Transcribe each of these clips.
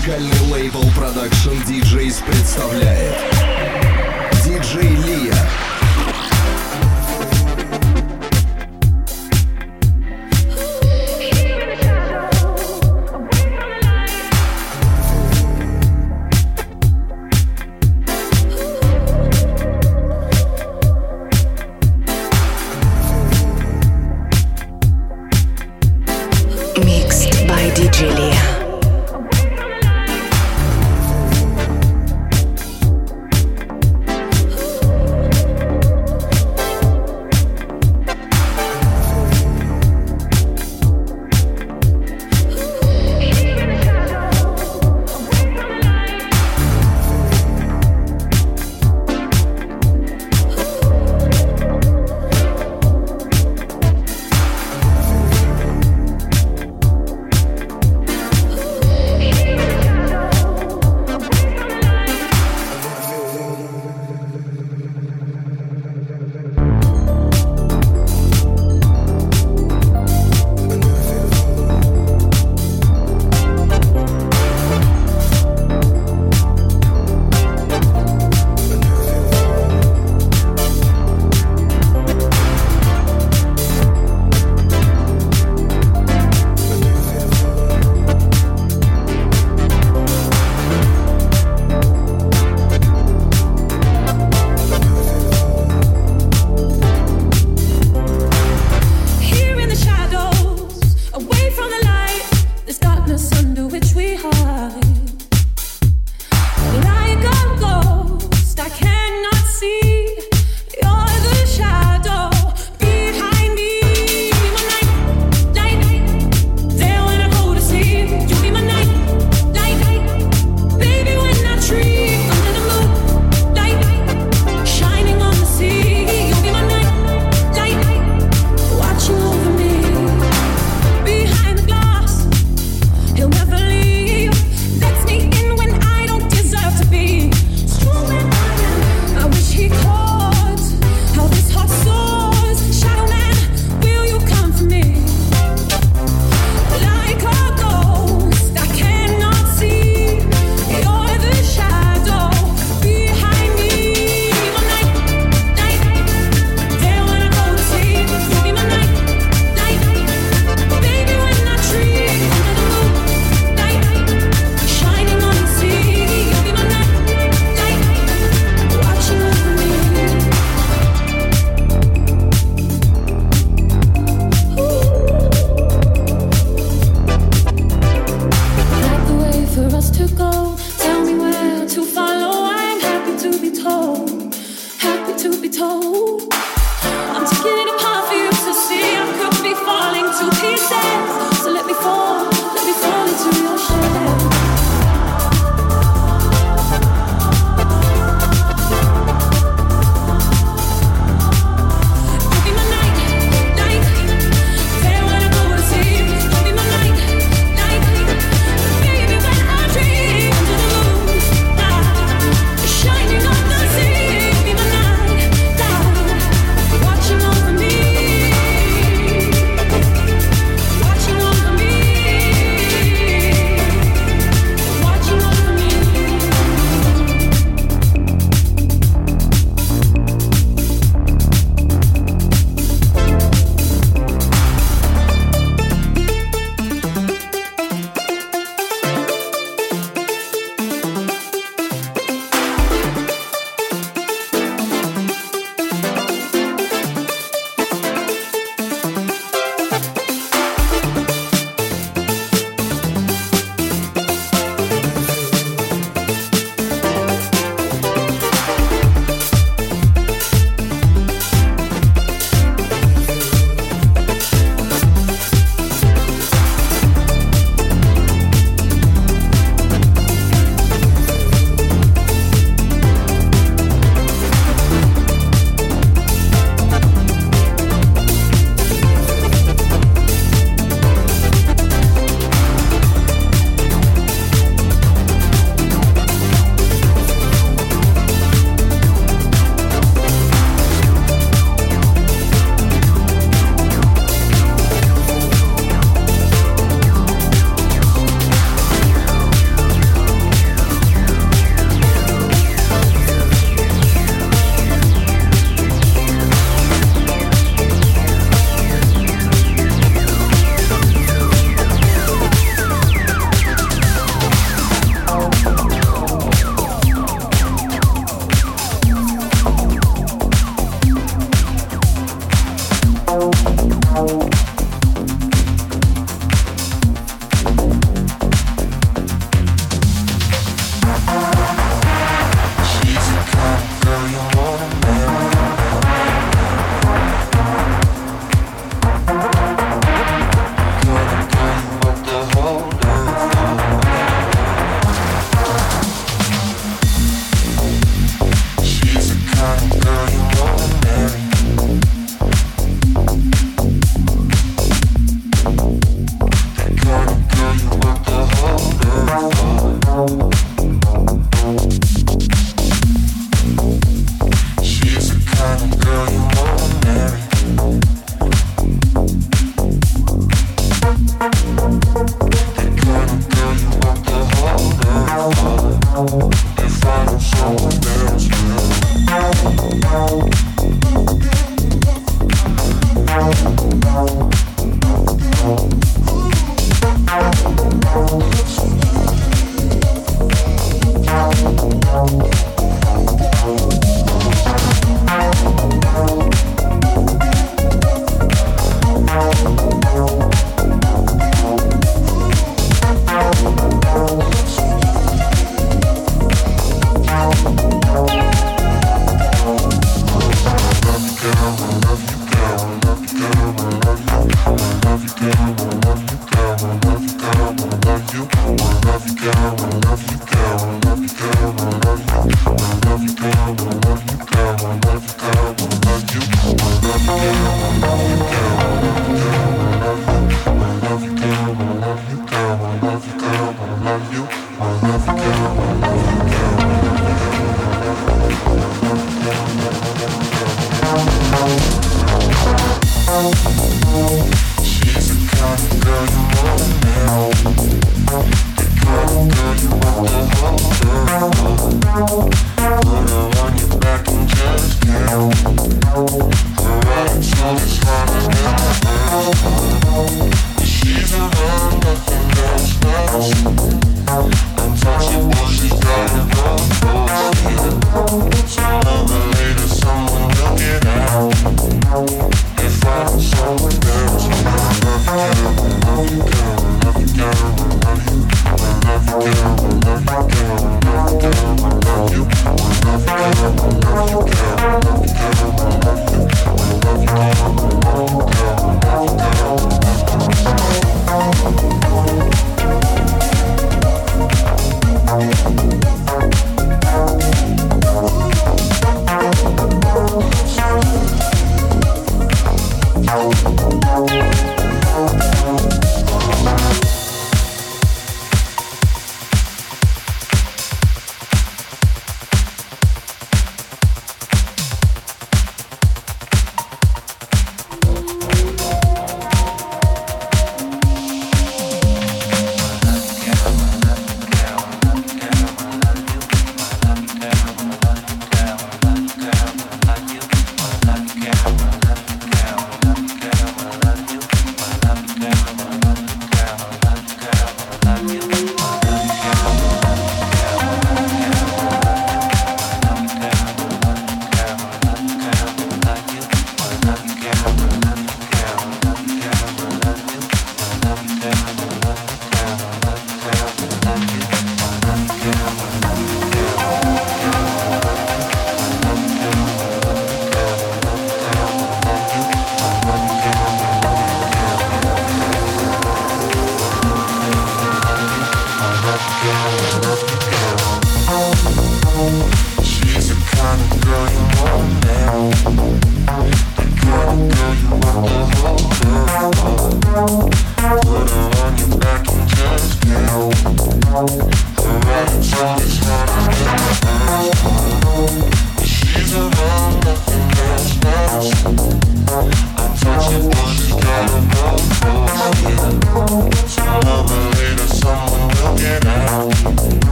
Музыкальный лейбл Production DJs представляет. Диджей Лия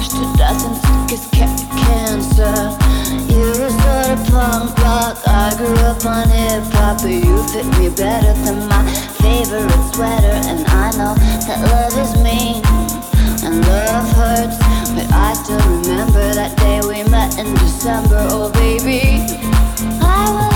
crushed to dozens Cause kept cancer. You were sort of punk rock I grew up on hip hop. But you fit me better than my favorite sweater. And I know that love is mean And love hurts. But I still remember that day we met in December. Oh baby I was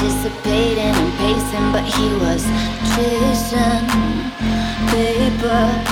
anticipating and pacing, but he was chasing paper.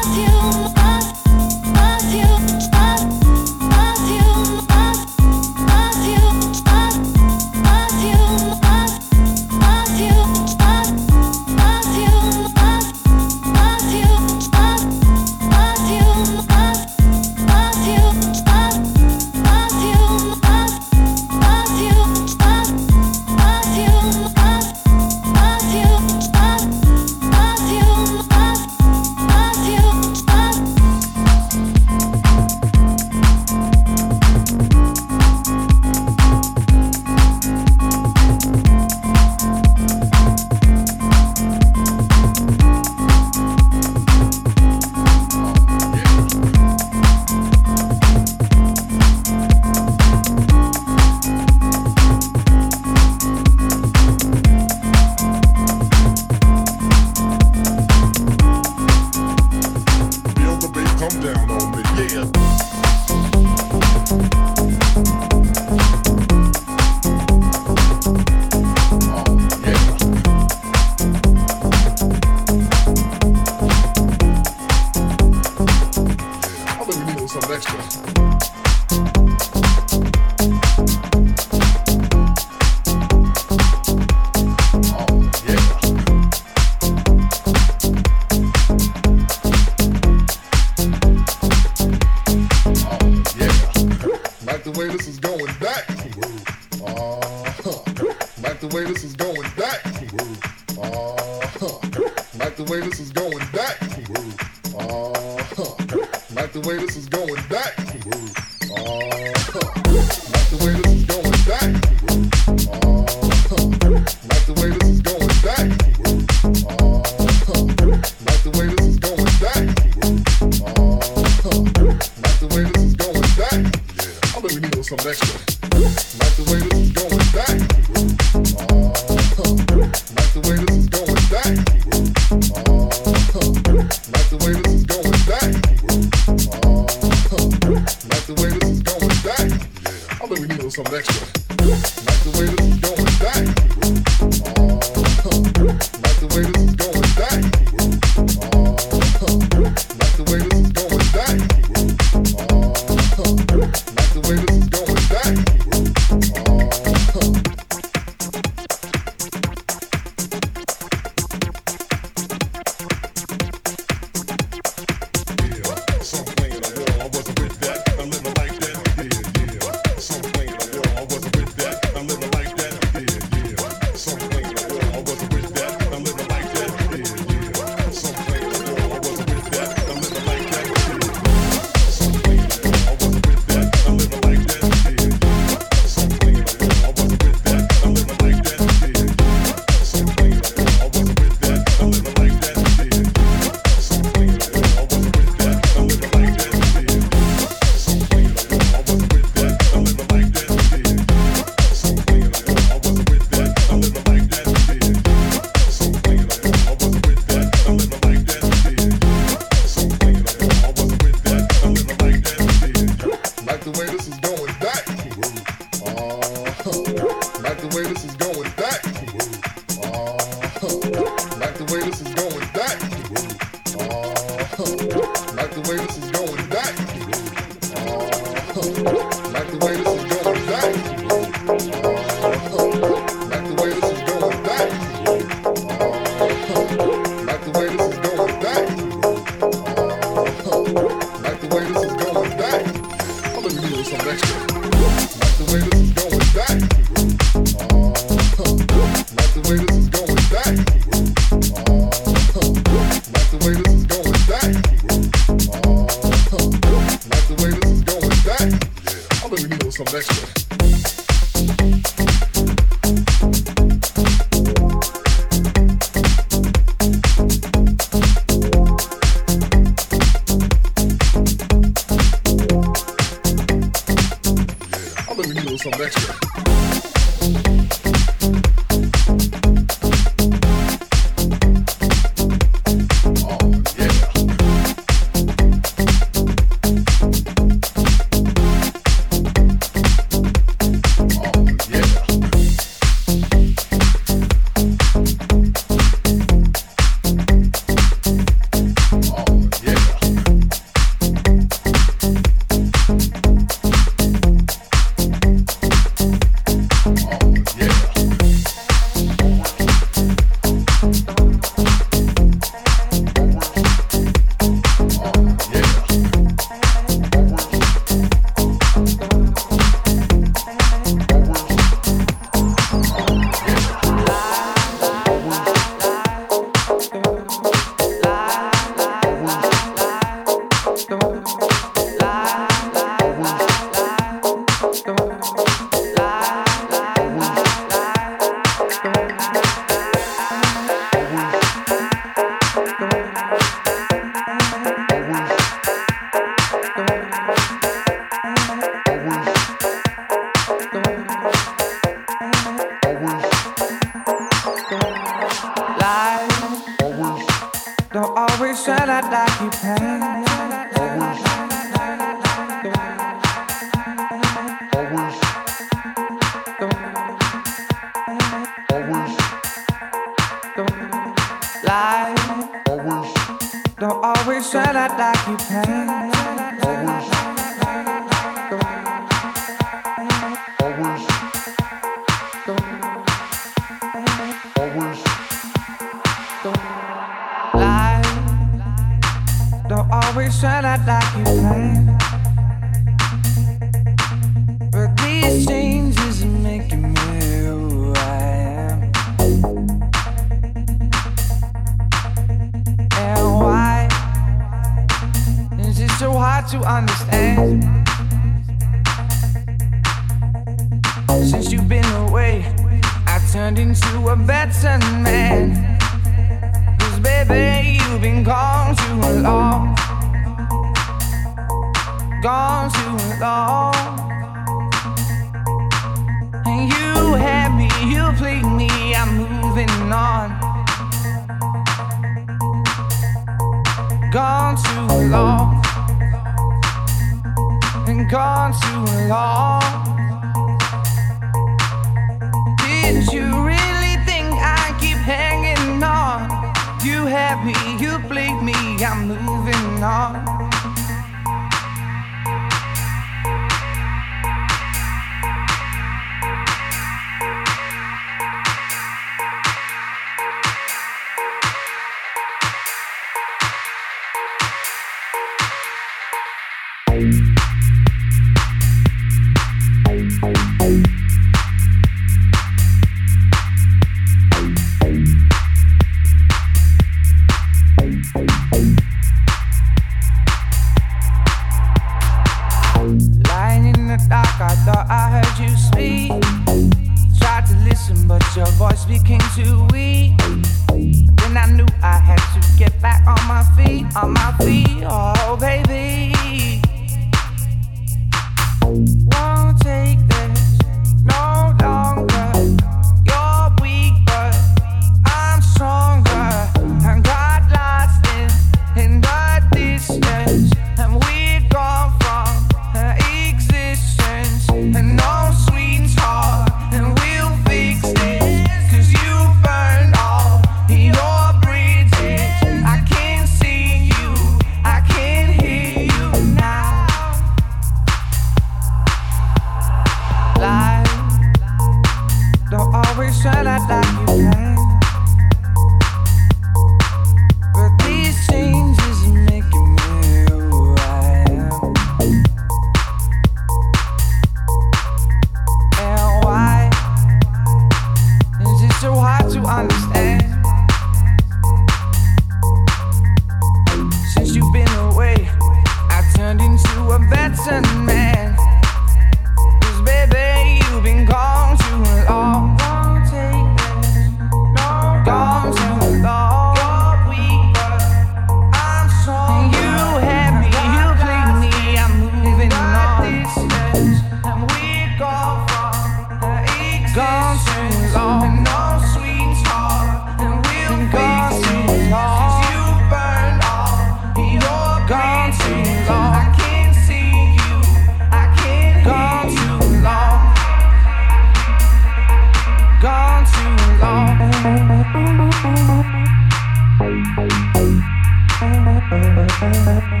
More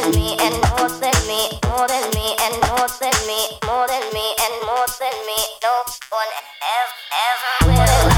than me and more than me, more than me and more than me, more than me and more than me. No one ever, ever will.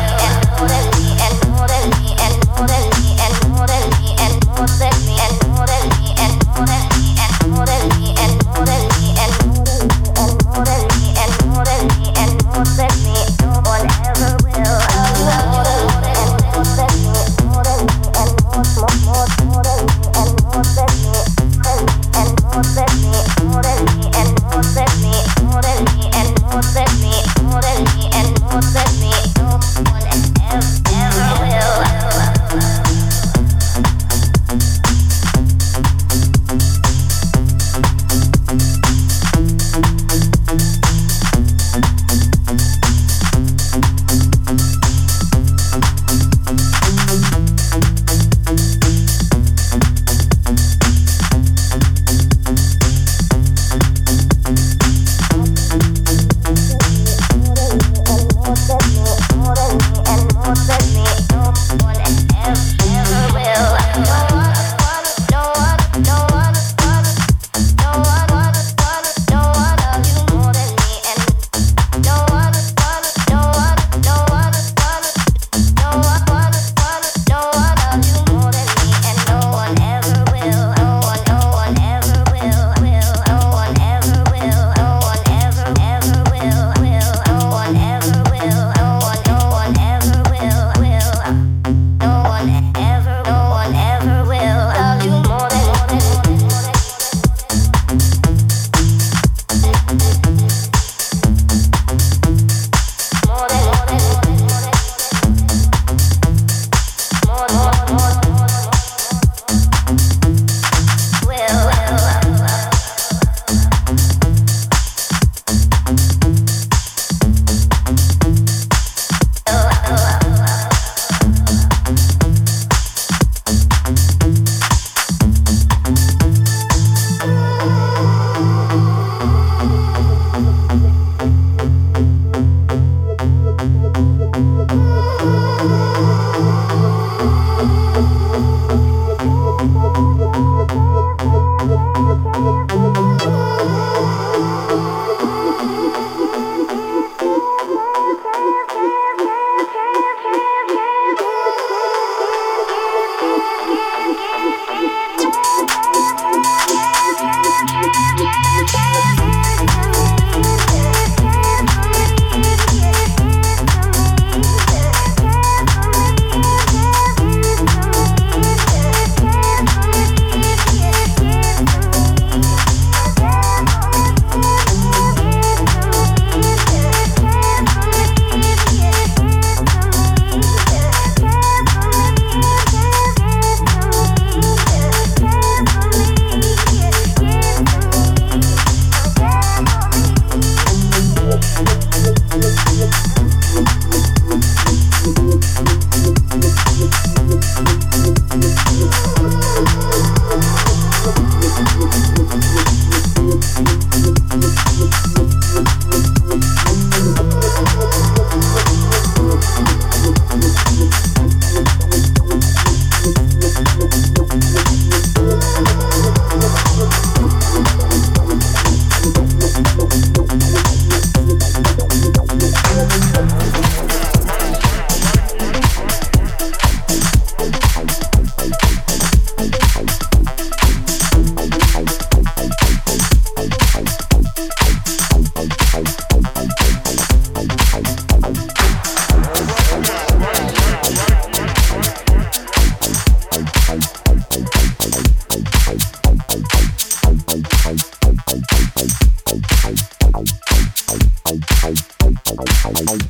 Bye.